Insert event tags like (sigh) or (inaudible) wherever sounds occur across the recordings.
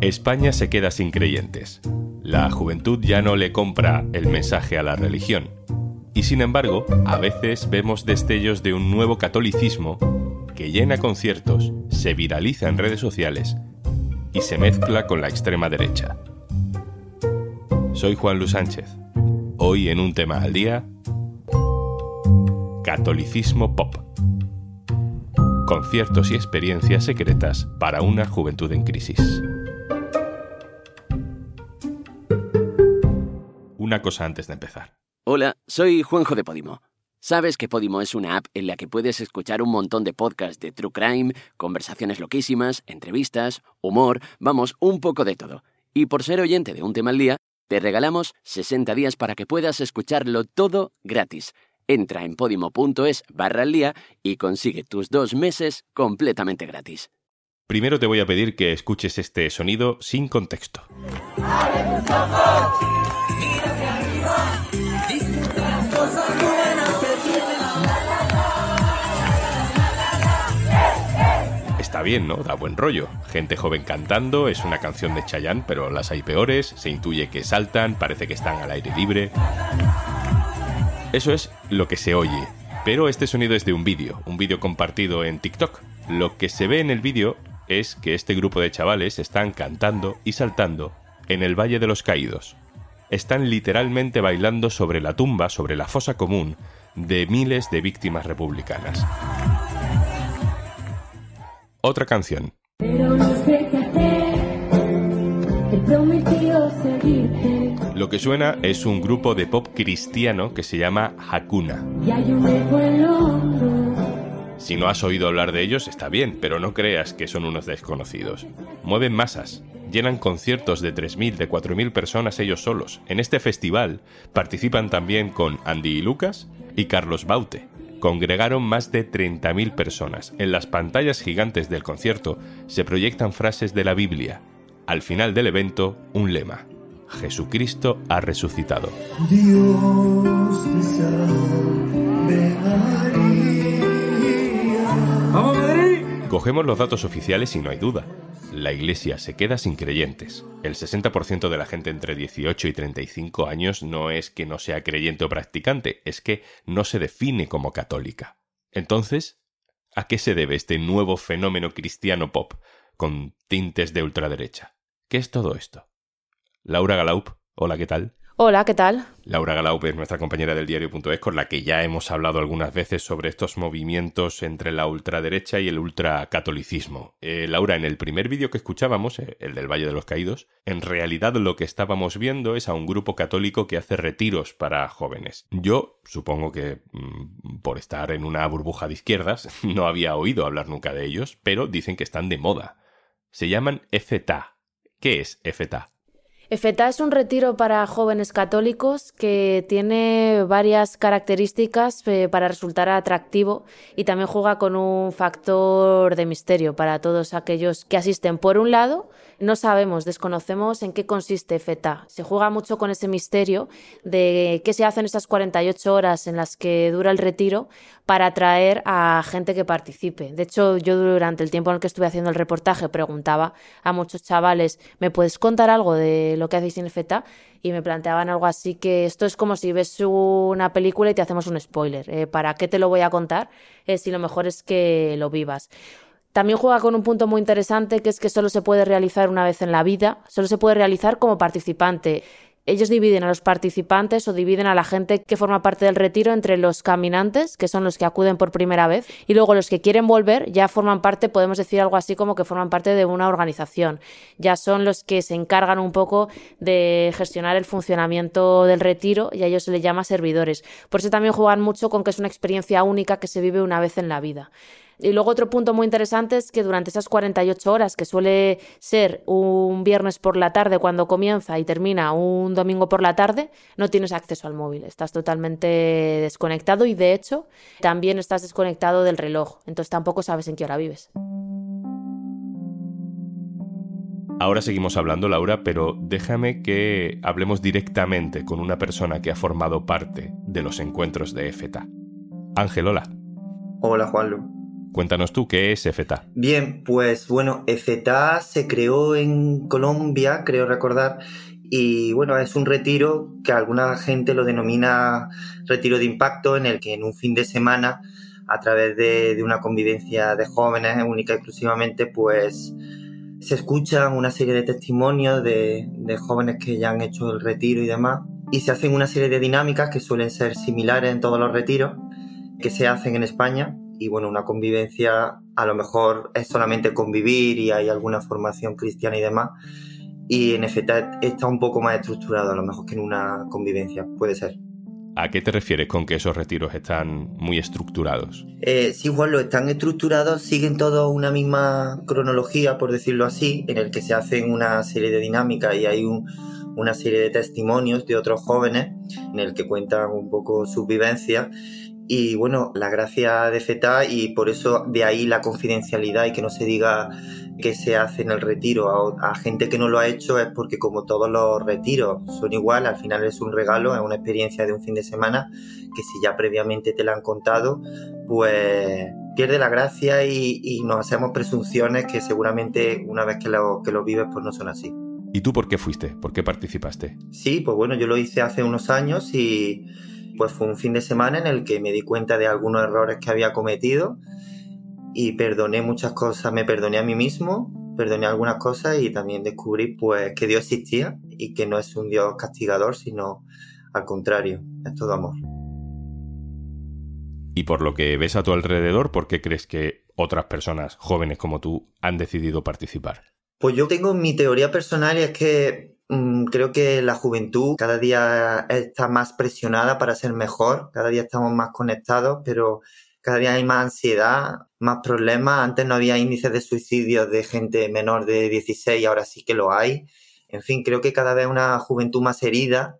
España se queda sin creyentes. La juventud ya no le compra el mensaje a la religión. Y sin embargo, a veces vemos destellos de un nuevo catolicismo que llena conciertos, se viraliza en redes sociales y se mezcla con la extrema derecha. Soy Juan Luis Sánchez. Hoy en un tema al día, catolicismo pop. Conciertos y experiencias secretas para una juventud en crisis. Una cosa antes de empezar. Hola, soy Juanjo de Podimo. Sabes que Podimo es una app en la que puedes escuchar un montón de podcasts de True Crime, conversaciones loquísimas, entrevistas, humor, vamos, un poco de todo. Y por ser oyente de un tema al día, te regalamos 60 días para que puedas escucharlo todo gratis. Entra en podimo.es barra al día y consigue tus dos meses completamente gratis. Primero te voy a pedir que escuches este sonido sin contexto. Está bien, ¿no? Da buen rollo. Gente joven cantando, es una canción de Chayanne, pero las hay peores, se intuye que saltan, parece que están al aire libre. Eso es lo que se oye. Pero este sonido es de un vídeo, un vídeo compartido en TikTok. Lo que se ve en el vídeo es que este grupo de chavales están cantando y saltando en el Valle de los Caídos. Están literalmente bailando sobre la tumba, sobre la fosa común, de miles de víctimas republicanas. Otra canción. Lo que suena es un grupo de pop cristiano que se llama Hakuna. Si no has oído hablar de ellos, está bien, pero no creas que son unos desconocidos. Mueven masas, llenan conciertos de 3.000, de 4.000 personas ellos solos. En este festival participan también con Andy y Lucas y Carlos Baute. Congregaron más de 30.000 personas. En las pantallas gigantes del concierto se proyectan frases de la Biblia. Al final del evento, un lema. Jesucristo ha resucitado. Dios Cogemos los datos oficiales y no hay duda. La Iglesia se queda sin creyentes. El 60% de la gente entre 18 y 35 años no es que no sea creyente o practicante, es que no se define como católica. Entonces, ¿a qué se debe este nuevo fenómeno cristiano pop con tintes de ultraderecha? ¿Qué es todo esto? Laura Galaup, hola, ¿qué tal? Hola, ¿qué tal? Laura Galaupe es nuestra compañera del diario.es con la que ya hemos hablado algunas veces sobre estos movimientos entre la ultraderecha y el ultracatolicismo. Eh, Laura, en el primer vídeo que escuchábamos, eh, el del Valle de los Caídos, en realidad lo que estábamos viendo es a un grupo católico que hace retiros para jóvenes. Yo supongo que mm, por estar en una burbuja de izquierdas (laughs) no había oído hablar nunca de ellos, pero dicen que están de moda. Se llaman EFETA. ¿Qué es EFETA? EFETA es un retiro para jóvenes católicos que tiene varias características eh, para resultar atractivo y también juega con un factor de misterio para todos aquellos que asisten. Por un lado, no sabemos, desconocemos en qué consiste EFETA. Se juega mucho con ese misterio de qué se hace en esas 48 horas en las que dura el retiro para atraer a gente que participe. De hecho, yo durante el tiempo en el que estuve haciendo el reportaje preguntaba a muchos chavales, ¿me puedes contar algo de lo que hacéis en FETA? Y me planteaban algo así que esto es como si ves una película y te hacemos un spoiler. Eh, ¿Para qué te lo voy a contar? Eh, si lo mejor es que lo vivas. También juega con un punto muy interesante que es que solo se puede realizar una vez en la vida, solo se puede realizar como participante. Ellos dividen a los participantes o dividen a la gente que forma parte del retiro entre los caminantes, que son los que acuden por primera vez, y luego los que quieren volver ya forman parte, podemos decir algo así como que forman parte de una organización. Ya son los que se encargan un poco de gestionar el funcionamiento del retiro y a ellos se les llama servidores. Por eso también juegan mucho con que es una experiencia única que se vive una vez en la vida. Y luego otro punto muy interesante es que durante esas 48 horas, que suele ser un viernes por la tarde cuando comienza y termina un domingo por la tarde, no tienes acceso al móvil, estás totalmente desconectado y de hecho también estás desconectado del reloj, entonces tampoco sabes en qué hora vives. Ahora seguimos hablando, Laura, pero déjame que hablemos directamente con una persona que ha formado parte de los encuentros de EFETA. Ángel, hola. Hola, Juanlu. Cuéntanos tú qué es EFETA. Bien, pues bueno, EFETA se creó en Colombia, creo recordar, y bueno, es un retiro que alguna gente lo denomina retiro de impacto, en el que en un fin de semana, a través de, una convivencia de jóvenes única y exclusivamente, pues se escuchan una serie de testimonios de, de jóvenes que ya han hecho el retiro y demás, y se hacen una serie de dinámicas que suelen ser similares en todos los retiros que se hacen en España y bueno, una convivencia a lo mejor es solamente convivir y hay alguna formación cristiana y demás. Y en efecto está un poco más estructurado a lo mejor que en una convivencia, puede ser. ¿A qué te refieres con que esos retiros están muy estructurados? Eh, sí, Juan, lo están estructurados, siguen todos una misma cronología, por decirlo así, en el que se hacen una serie de dinámicas y hay una serie de testimonios de otros jóvenes en el que cuentan un poco sus vivencias y bueno, la gracia de FETA y por eso de ahí la confidencialidad y que no se diga que se hace en el retiro a, gente que no lo ha hecho es porque como todos los retiros son igual, al final es un regalo, es una experiencia de un fin de semana que si ya previamente te la han contado, pues pierde la gracia y, nos hacemos presunciones que seguramente una vez que lo, que lo vives pues no son así. ¿Y tú por qué fuiste? ¿Por qué participaste? Sí, pues bueno, yo lo hice hace unos años y pues fue un fin de semana en el que me di cuenta de algunos errores que había cometido y perdoné muchas cosas, me perdoné a mí mismo, perdoné algunas cosas y también descubrí pues que Dios existía y que no es un Dios castigador, sino al contrario, es todo amor. Y por lo que ves a tu alrededor, ¿por qué crees que otras personas jóvenes como tú han decidido participar? Pues yo tengo mi teoría personal y es que creo que la juventud cada día está más presionada para ser mejor, cada día estamos más conectados, pero cada día hay más ansiedad, más problemas. Antes no había índices de suicidio de gente menor de 16, ahora sí que lo hay. En fin, creo que cada vez una juventud más herida,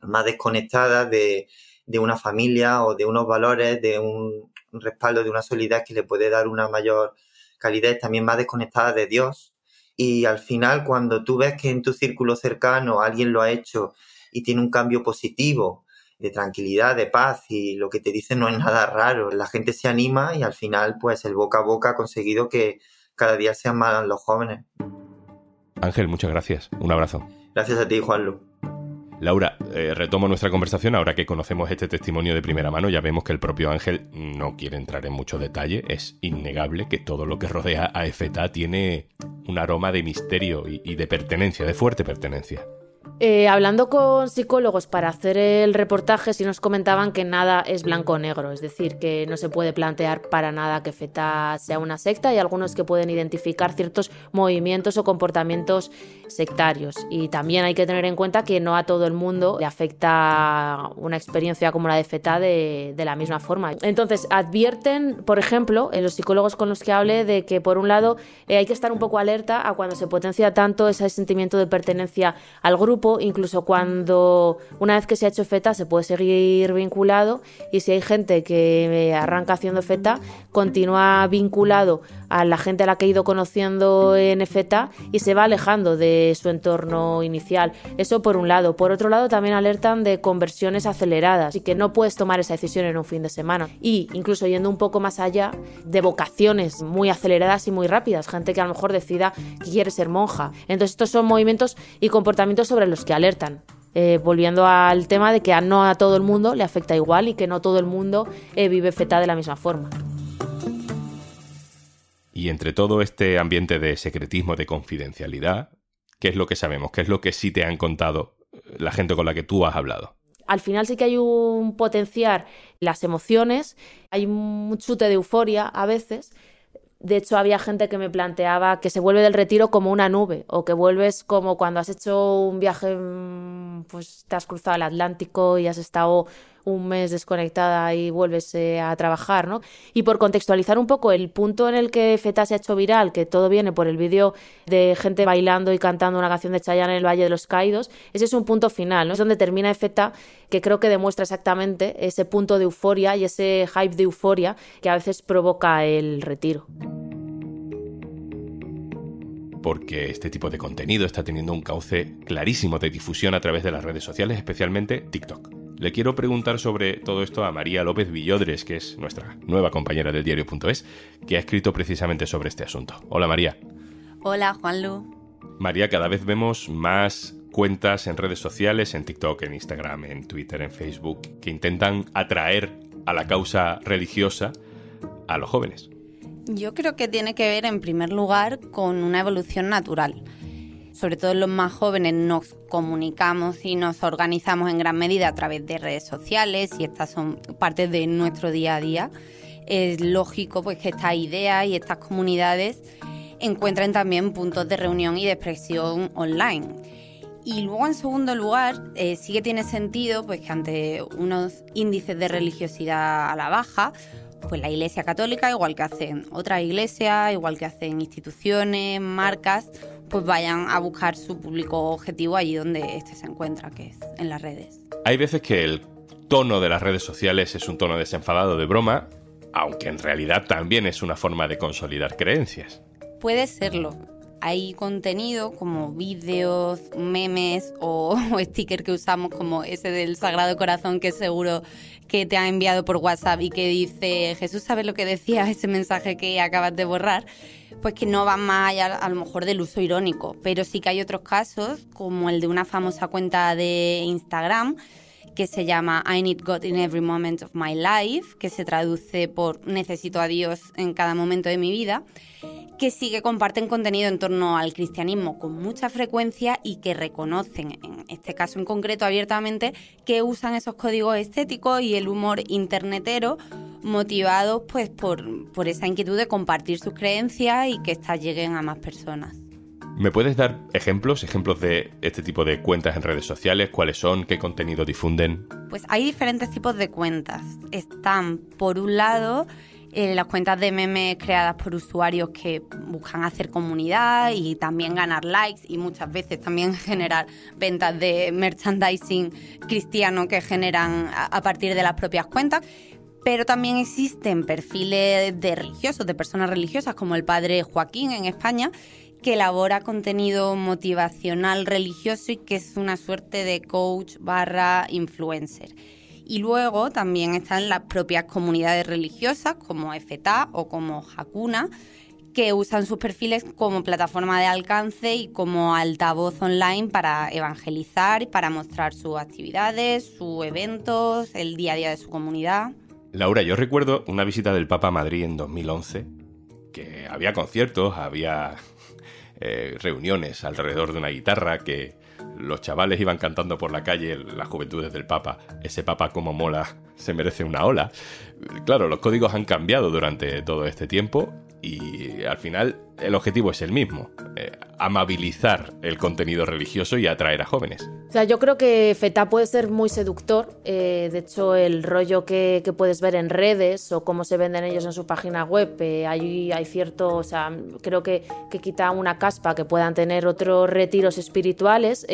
más desconectada de, de una familia o de unos valores, de un respaldo, de una solidaridad que le puede dar una mayor calidad, también más desconectada de Dios y al final cuando tú ves que en tu círculo cercano alguien lo ha hecho y tiene un cambio positivo, de tranquilidad, de paz y lo que te dicen no es nada raro, la gente se anima y al final pues el boca a boca ha conseguido que cada día sean más los jóvenes. Ángel, muchas gracias. Un abrazo. Gracias a ti, Juanlu. Laura, eh, retomo nuestra conversación ahora que conocemos este testimonio de primera mano. Ya vemos que el propio Ángel no quiere entrar en mucho detalle. Es innegable que todo lo que rodea a EFETA tiene un aroma de misterio y de pertenencia, de fuerte pertenencia. Eh, hablando con psicólogos para hacer el reportaje, sí nos comentaban que nada es blanco o negro, es decir, que no se puede plantear para nada que FETA sea una secta y algunos que pueden identificar ciertos movimientos o comportamientos sectarios. Y también hay que tener en cuenta que no a todo el mundo le afecta una experiencia como la de FETA de, la misma forma. Entonces, advierten, por ejemplo, en los psicólogos con los que hable, de que por un lado eh, hay que estar un poco alerta a cuando se potencia tanto ese sentimiento de pertenencia al grupo incluso cuando una vez que se ha hecho feta se puede seguir vinculado y si hay gente que arranca haciendo feta, continúa vinculado a la gente a la que ha ido conociendo en feta y se va alejando de su entorno inicial. Eso por un lado. Por otro lado también alertan de conversiones aceleradas y que no puedes tomar esa decisión en un fin de semana. Y incluso yendo un poco más allá, de vocaciones muy aceleradas y muy rápidas. Gente que a lo mejor decida que quiere ser monja. Entonces estos son movimientos y comportamientos sobre los que alertan. Eh, volviendo al tema de que a no a todo el mundo le afecta igual y que no todo el mundo eh, vive feta de la misma forma. Y entre todo este ambiente de secretismo, de confidencialidad, ¿qué es lo que sabemos? ¿Qué es lo que sí te han contado la gente con la que tú has hablado? Al final sí que hay un potenciar las emociones, hay un chute de euforia a veces, de hecho, había gente que me planteaba que se vuelve del retiro como una nube o que vuelves como cuando has hecho un viaje, mm, pues te has cruzado el Atlántico y has estado un mes desconectada y vuelves a trabajar, ¿no? Y por contextualizar un poco el punto en el que FETA se ha hecho viral, que todo viene por el vídeo de gente bailando y cantando una canción de Chayanne en el Valle de los Caídos, ese es un punto final, ¿no? Es donde termina FETA, que creo que demuestra exactamente ese punto de euforia y ese hype de euforia que a veces provoca el retiro porque este tipo de contenido está teniendo un cauce clarísimo de difusión a través de las redes sociales, especialmente TikTok. Le quiero preguntar sobre todo esto a María López Villodres, que es nuestra nueva compañera del diario.es, que ha escrito precisamente sobre este asunto. Hola María. Hola Juanlu. María, cada vez vemos más cuentas en redes sociales, en TikTok, en Instagram, en Twitter, en Facebook, que intentan atraer a la causa religiosa a los jóvenes. Yo creo que tiene que ver, en primer lugar, con una evolución natural. Sobre todo los más jóvenes nos comunicamos y nos organizamos en gran medida a través de redes sociales y estas son parte de nuestro día a día. Es lógico pues, que estas ideas y estas comunidades encuentren también puntos de reunión y de expresión online. Y luego, en segundo lugar, eh, sí que tiene sentido pues, que ante unos índices de religiosidad a la baja, pues la Iglesia Católica, igual que hacen otras iglesias, igual que hacen instituciones, marcas, pues vayan a buscar su público objetivo allí donde éste se encuentra, que es en las redes. Hay veces que el tono de las redes sociales es un tono desenfadado de broma, aunque en realidad también es una forma de consolidar creencias. Puede serlo. Hay contenido como vídeos, memes o, (laughs) stickers que usamos como ese del Sagrado Corazón que seguro que te ha enviado por WhatsApp y que dice Jesús sabe lo que decía ese mensaje que acabas de borrar, pues que no va más allá a lo mejor del uso irónico. Pero sí que hay otros casos, como el de una famosa cuenta de Instagram, que se llama I Need God in Every Moment of My Life, que se traduce por Necesito a Dios en cada momento de mi vida, que sí que comparten contenido en torno al cristianismo con mucha frecuencia y que reconocen, en este caso en concreto abiertamente, que usan esos códigos estéticos y el humor internetero motivados pues por, por esa inquietud de compartir sus creencias y que éstas lleguen a más personas. ¿Me puedes dar ejemplos, ejemplos de este tipo de cuentas en redes sociales? ¿Cuáles son? ¿Qué contenido difunden? Pues hay diferentes tipos de cuentas. Están, por un lado, eh, las cuentas de memes creadas por usuarios que buscan hacer comunidad y también ganar likes y muchas veces también (laughs) generar ventas de merchandising cristiano que generan a partir de las propias cuentas pero también existen perfiles de religiosos, de personas religiosas, como el padre Joaquín en España, que elabora contenido motivacional religioso y que es una suerte de coach barra influencer. Y luego también están las propias comunidades religiosas como EFETA o como Hakuna, que usan sus perfiles como plataforma de alcance y como altavoz online para evangelizar y para mostrar sus actividades, sus eventos, el día a día de su comunidad. Laura, yo recuerdo una visita del Papa a Madrid en 2011, que había conciertos, había eh, reuniones alrededor de una guitarra que los chavales iban cantando por la calle, las juventudes del Papa, ese Papa como mola, se merece una ola. Claro, los códigos han cambiado durante todo este tiempo y al final el objetivo es el mismo, eh, amabilizar el contenido religioso y atraer a jóvenes. O sea, yo creo que FETA puede ser muy seductor. Eh, de hecho, el rollo que, puedes ver en redes o cómo se venden ellos en su página web, eh, hay, hay, cierto, o sea, creo que, que, quita una caspa que puedan tener otros retiros espirituales.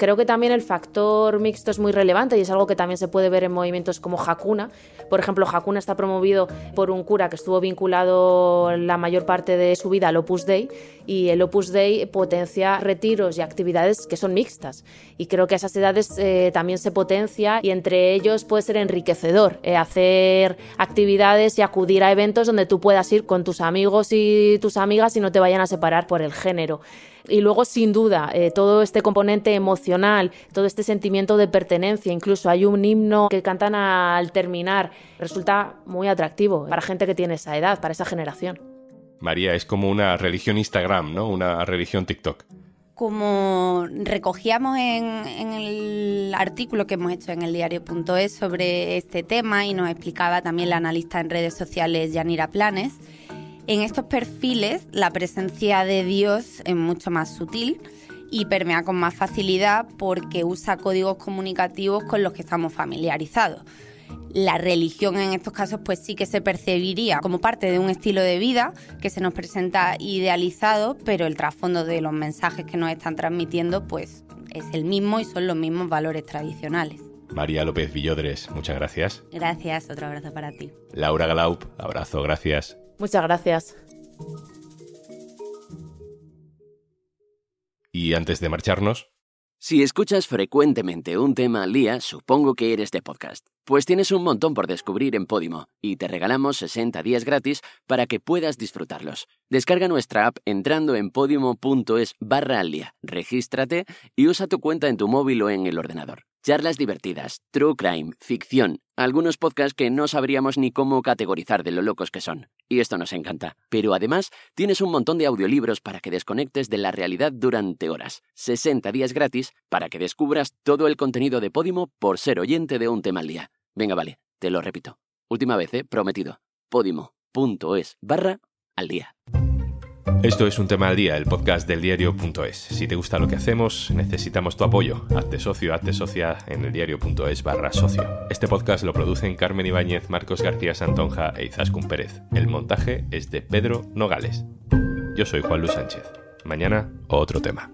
Creo que también el factor mixto es muy relevante y es algo que también se puede ver en movimientos como Hakuna. Por ejemplo, Hakuna está promovido por un cura que estuvo vinculado la mayor parte de su vida al Opus Dei y el Opus Dei potencia retiros y actividades que son mixtas. Y creo que a esas edades eh, también se potencia y entre ellos puede ser enriquecedor eh, hacer actividades y acudir a eventos donde tú puedas ir con tus amigos y tus amigas y no te vayan a separar por el género. Y luego, sin duda, eh, todo este componente emocional, todo este sentimiento de pertenencia, incluso hay un himno que cantan al terminar, resulta muy atractivo para gente que tiene esa edad, para esa generación. María, es como una religión Instagram, ¿no? Una religión TikTok. Como recogíamos en, el artículo que hemos hecho en el diario.es sobre este tema y nos explicaba también la analista en redes sociales Yanira Planes, en estos perfiles la presencia de Dios es mucho más sutil y permea con más facilidad porque usa códigos comunicativos con los que estamos familiarizados la religión en estos casos pues sí que se percibiría como parte de un estilo de vida que se nos presenta idealizado, pero el trasfondo de los mensajes que nos están transmitiendo pues es el mismo y son los mismos valores tradicionales. María López Villodres, muchas gracias. Gracias, otro abrazo para ti. Laura Galaup, abrazo, gracias. Muchas gracias. Y antes de marcharnos, Si escuchas frecuentemente un tema al día, supongo que eres de podcast. Pues tienes un montón por descubrir en Podimo y te regalamos 60 días gratis para que puedas disfrutarlos. Descarga nuestra app entrando en podimo.es barra al día, regístrate y usa tu cuenta en tu móvil o en el ordenador. Charlas divertidas, true crime, ficción, algunos podcasts que no sabríamos ni cómo categorizar de lo locos que son. Y esto nos encanta. Pero además, tienes un montón de audiolibros para que desconectes de la realidad durante horas. 60 días gratis para que descubras todo el contenido de Podimo por ser oyente de un tema al día. Venga, vale, te lo repito. Última vez, ¿eh? Prometido. Podimo.es barra al día. Esto es un tema al día, el podcast del diario.es. Si te gusta lo que hacemos, necesitamos tu apoyo. Hazte socio, hazte socia en el diario.es barra socio. Este podcast lo producen Carmen Ibáñez, Marcos García Santonja e Izaskun Pérez. El montaje es de Pedro Nogales. Yo soy Juan Luis Sánchez. Mañana, otro tema.